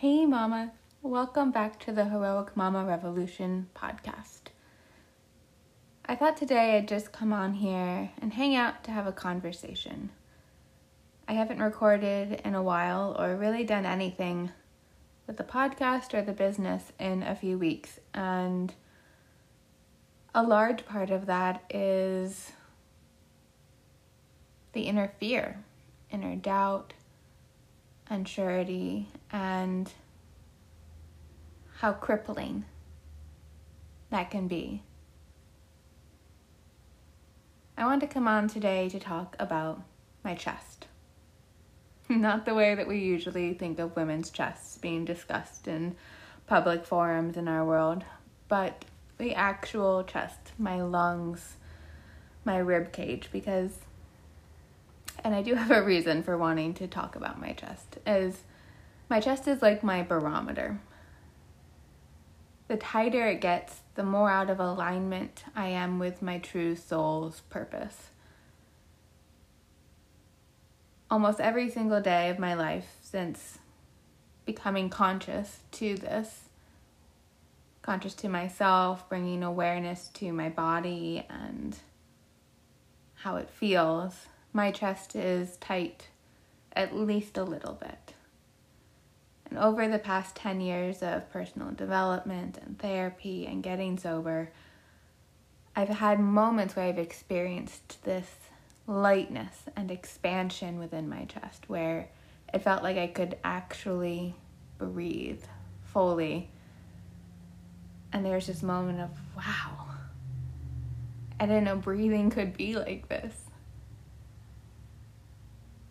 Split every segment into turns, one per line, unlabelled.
Hey, Mama. Welcome back to the Heroic Mama Revolution podcast. I thought today I'd just come on here and hang out to have a conversation. I haven't recorded in a while or really done anything with the podcast or the business in a few weeks, and a large part of that is the inner fear, inner doubt, unsurety, and how crippling that can be. I want to come on today to talk about my chest. Not the way that we usually think of women's chests being discussed in public forums in our world, but the actual chest, my lungs, my rib cage, because and I do have a reason for wanting to talk about my chest, is my chest is like my barometer. The tighter it gets, the more out of alignment I am with my true soul's purpose. Almost every single day of my life since becoming conscious to this, conscious to myself, bringing awareness to my body and how it feels my chest is tight at least a little bit. And over the past 10 years of personal development and therapy and getting sober, I've had moments where I've experienced this lightness and expansion within my chest where it felt like I could actually breathe fully. And there's this moment of, wow, I didn't know breathing could be like this.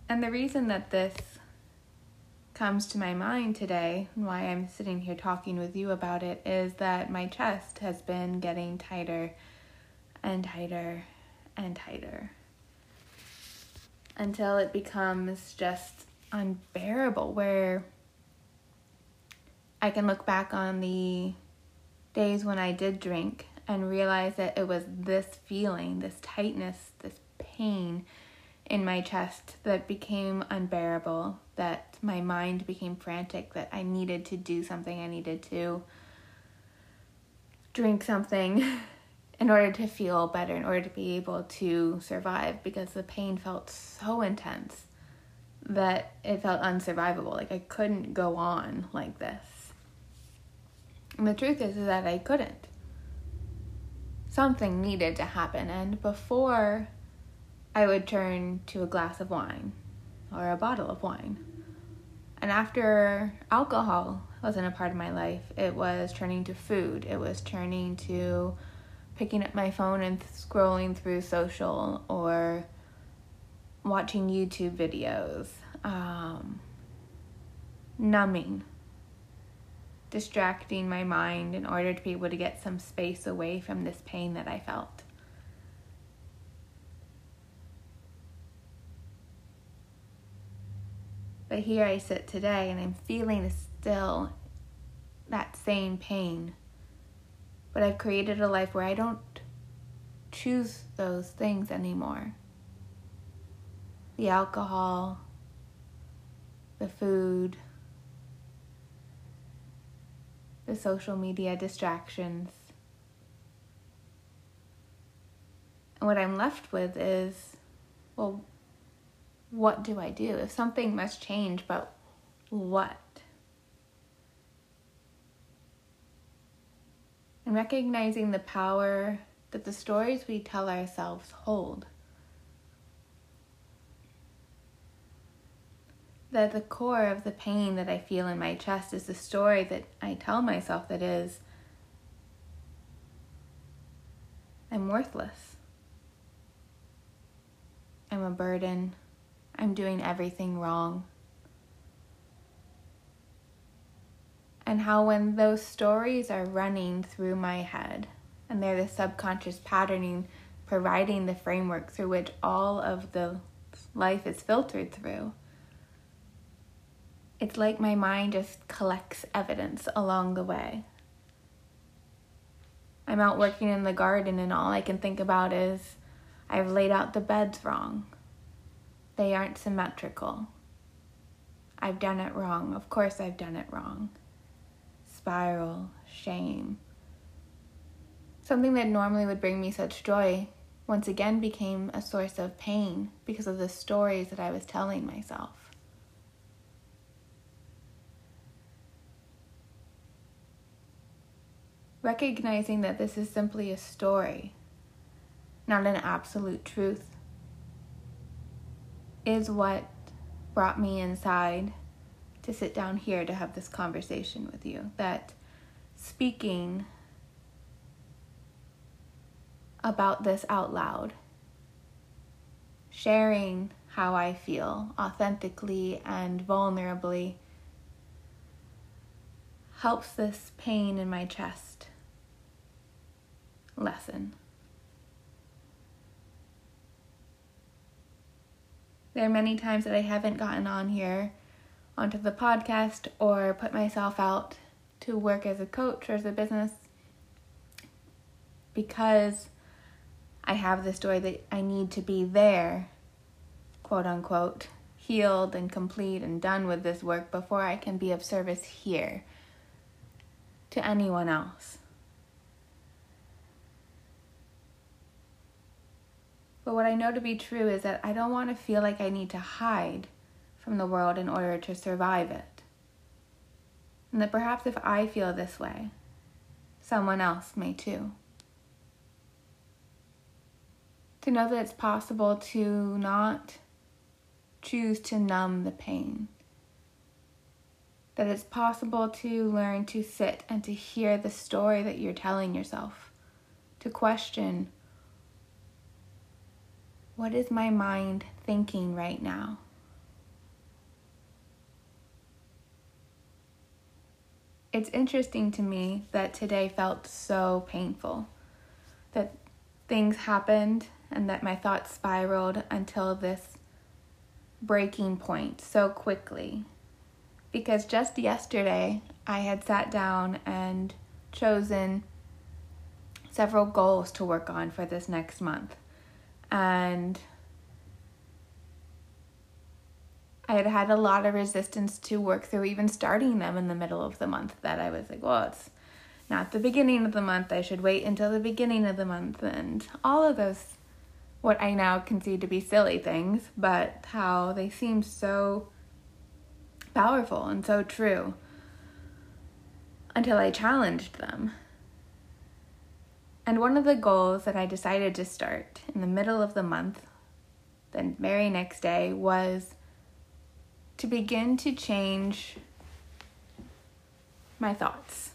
And the reason that this comes to my mind today, and why I'm sitting here talking with you about it, is that my chest has been getting tighter and tighter and tighter until it becomes just unbearable. Where I can look back on the days when I did drink and realize that it was this feeling, this tightness, this pain in my chest that became unbearable, that my mind became frantic, that I needed to do something, I needed to drink something in order to feel better, in order to be able to survive, because the pain felt so intense that it felt unsurvivable. Like I couldn't go on like this. And the truth is, is that I couldn't. Something needed to happen, and before I would turn to a glass of wine or a bottle of wine. And after alcohol wasn't a part of my life, it was turning to food. It was turning to picking up my phone and scrolling through social or watching YouTube videos, um, numbing, distracting my mind in order to be able to get some space away from this pain that I felt. But here I sit today and I'm feeling still that same pain. But I've created a life where I don't choose those things anymore. The alcohol, the food, the social media distractions. And what I'm left with is, well, what do I do? If something must change, but what? And recognizing the power that the stories we tell ourselves hold. That the core of the pain that I feel in my chest is the story that I tell myself that is, I'm worthless. I'm a burden. I'm doing everything wrong. And how, when those stories are running through my head, and they're the subconscious patterning providing the framework through which all of the life is filtered through, it's like my mind just collects evidence along the way. I'm out working in the garden, and all I can think about is I've laid out the beds wrong they aren't symmetrical. I've done it wrong. Of course, I've done it wrong. Spiral, shame. Something that normally would bring me such joy once again became a source of pain because of the stories that I was telling myself. Recognizing that this is simply a story, not an absolute truth, is what brought me inside to sit down here to have this conversation with you. That speaking about this out loud, sharing how I feel authentically and vulnerably helps this pain in my chest lessen. There are many times that I haven't gotten on here onto the podcast or put myself out to work as a coach or as a business because I have the story that I need to be there, quote unquote, healed and complete and done with this work before I can be of service here to anyone else. But what I know to be true is that I don't want to feel like I need to hide from the world in order to survive it. And that perhaps if I feel this way, someone else may too. To know that it's possible to not choose to numb the pain that it's possible to learn to sit and to hear the story that you're telling yourself, to question what is my mind thinking right now? It's interesting to me that today felt so painful, that things happened and that my thoughts spiraled until this breaking point so quickly because just yesterday I had sat down and chosen several goals to work on for this next month. And I had had a lot of resistance to work through even starting them in the middle of the month that I was like, well, it's not the beginning of the month. I should wait until the beginning of the month. And all of those, what I now concede to be silly things, but how they seem so powerful and so true until I challenged them. And one of the goals that I decided to start in the middle of the month, the very next day, was to begin to change my thoughts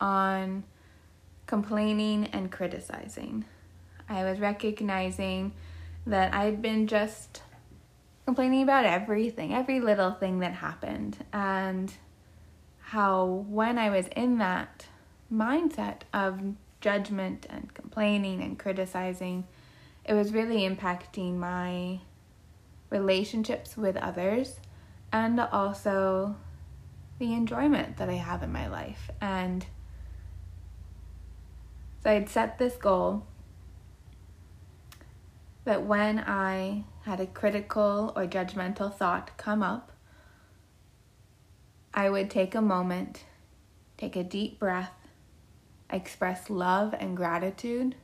on complaining and criticizing. I was recognizing that I'd been just complaining about everything, every little thing that happened, and how when I was in that mindset of judgment and complaining and criticizing, it was really impacting my relationships with others and also the enjoyment that I have in my life. And so I'd set this goal that when I had a critical or judgmental thought come up, I would take a moment, take a deep breath, express love and gratitude,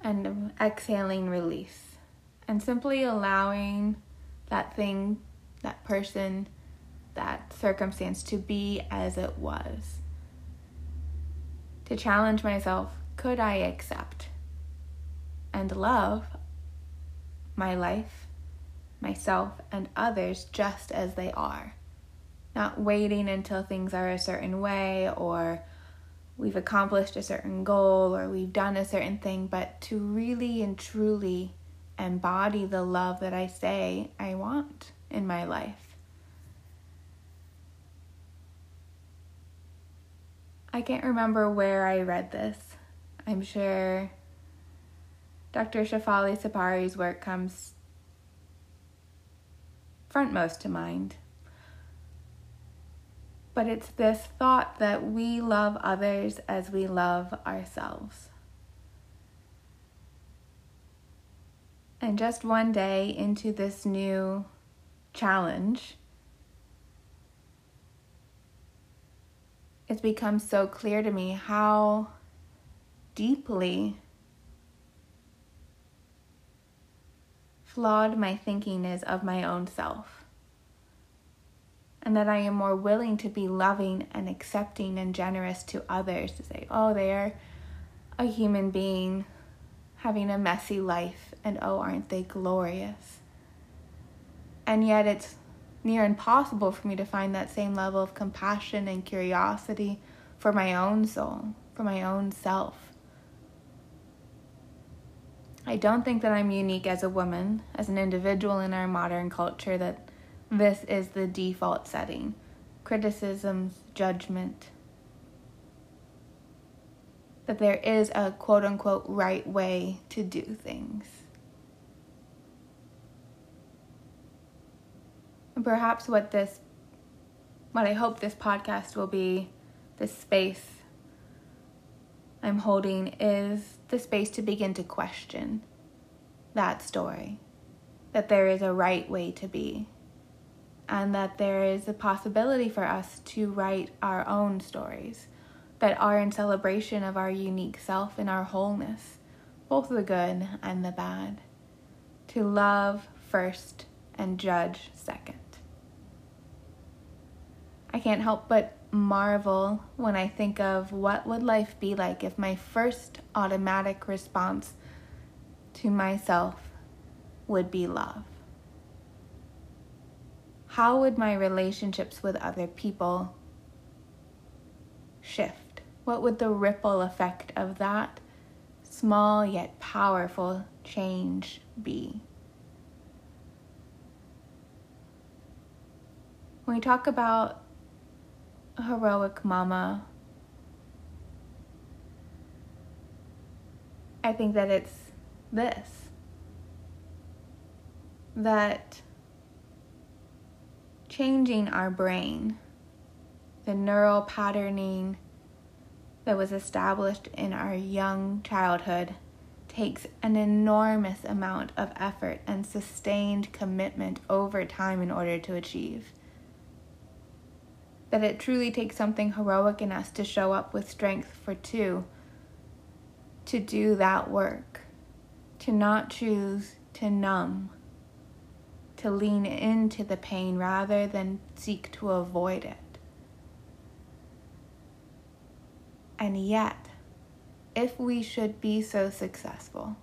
and exhaling release, and simply allowing that thing, that person, that circumstance to be as it was. To challenge myself could I accept and love my life, myself, and others just as they are? Not waiting until things are a certain way or we've accomplished a certain goal or we've done a certain thing, but to really and truly embody the love that I say I want in my life. I can't remember where I read this. I'm sure Dr. Shefali Tsabary's work comes frontmost to mind. But it's this thought that we love others as we love ourselves. And just one day into this new challenge, it's become so clear to me how deeply flawed my thinking is of my own self. And that I am more willing to be loving and accepting and generous to others to say, oh, they are a human being having a messy life, and oh, aren't they glorious? And yet it's near impossible for me to find that same level of compassion and curiosity for my own soul, for my own self. I don't think that I'm unique as a woman, as an individual in our modern culture, that this is the default setting. Criticisms, judgment, that there is a quote unquote right way to do things. And perhaps what this, what I hope this podcast will be, this space I'm holding, is the space to begin to question that story. That there is a right way to be. And that there is a possibility for us to write our own stories that are in celebration of our unique self and our wholeness, both the good and the bad. To love first and judge second. I can't help but marvel when I think of what would life be like if my first automatic response to myself would be love. How would my relationships with other people shift? What would the ripple effect of that small yet powerful change be? When we talk about heroic mama, I think that it's this that changing our brain, the neural patterning that was established in our young childhood takes an enormous amount of effort and sustained commitment over time in order to achieve. That it truly takes something heroic in us to show up with strength for two, to do that work, to not choose to numb, to lean into the pain rather than seek to avoid it. And yet, if we should be so successful,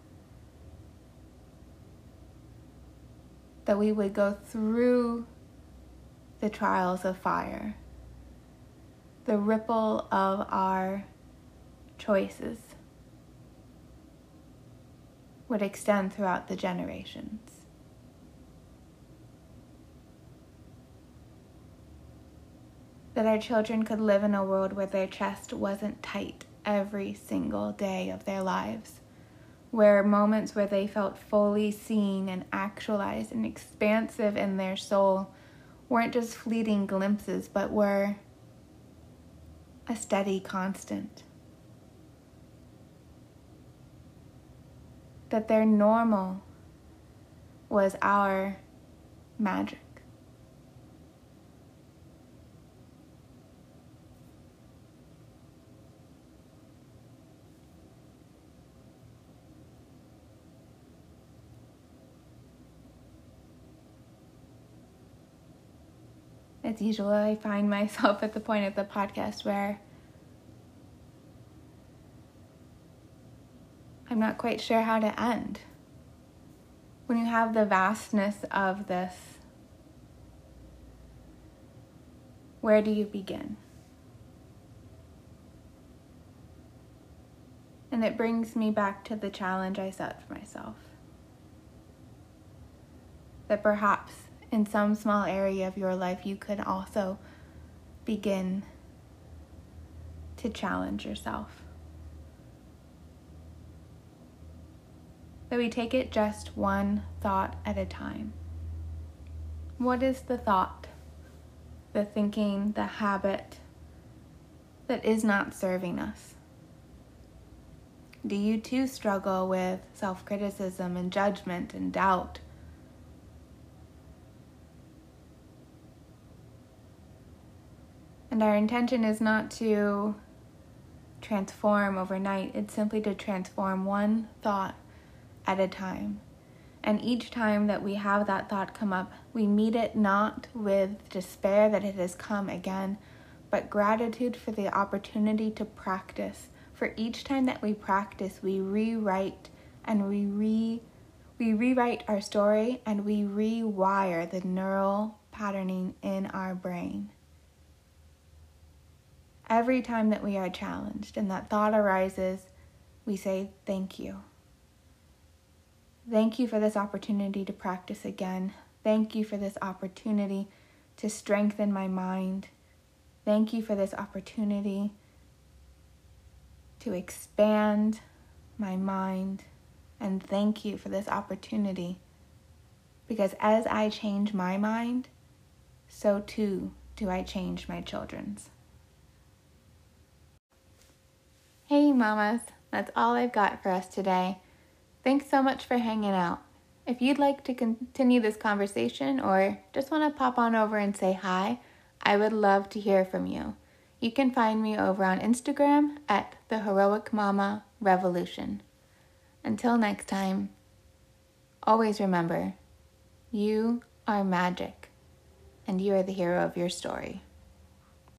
that we would go through the trials of fire, the ripple of our choices would extend throughout the generations. That our children could live in a world where their chest wasn't tight every single day of their lives, where moments where they felt fully seen and actualized and expansive in their soul weren't just fleeting glimpses, but were a steady constant. That their normal was our magic. As usual, I find myself at the point of the podcast where I'm not quite sure how to end. When you have the vastness of this, where do you begin? And it brings me back to the challenge I set for myself. That perhaps in some small area of your life, you could also begin to challenge yourself. That we take it just one thought at a time. What is the thought, the thinking, the habit that is not serving us? Do you too struggle with self criticism and judgment and doubt? And our intention is not to transform overnight, it's simply to transform one thought at a time. And each time that we have that thought come up, we meet it not with despair that it has come again, but gratitude for the opportunity to practice. For each time that we practice, we rewrite and we re we rewrite our story and we rewire the neural patterning in our brain. Every time that we are challenged and that thought arises, we say, Thank you. Thank you for this opportunity to practice again. Thank you for this opportunity to strengthen my mind. Thank you for this opportunity to expand my mind. And thank you for this opportunity because as I change my mind, so too do I change my children's. Hey, mamas, that's all I've got for us today. Thanks so much for hanging out. If you'd like to continue this conversation or just want to pop on over and say hi, I would love to hear from you. You can find me over on Instagram at the Heroic Mama Revolution. Until next time, always remember you are magic and you are the hero of your story.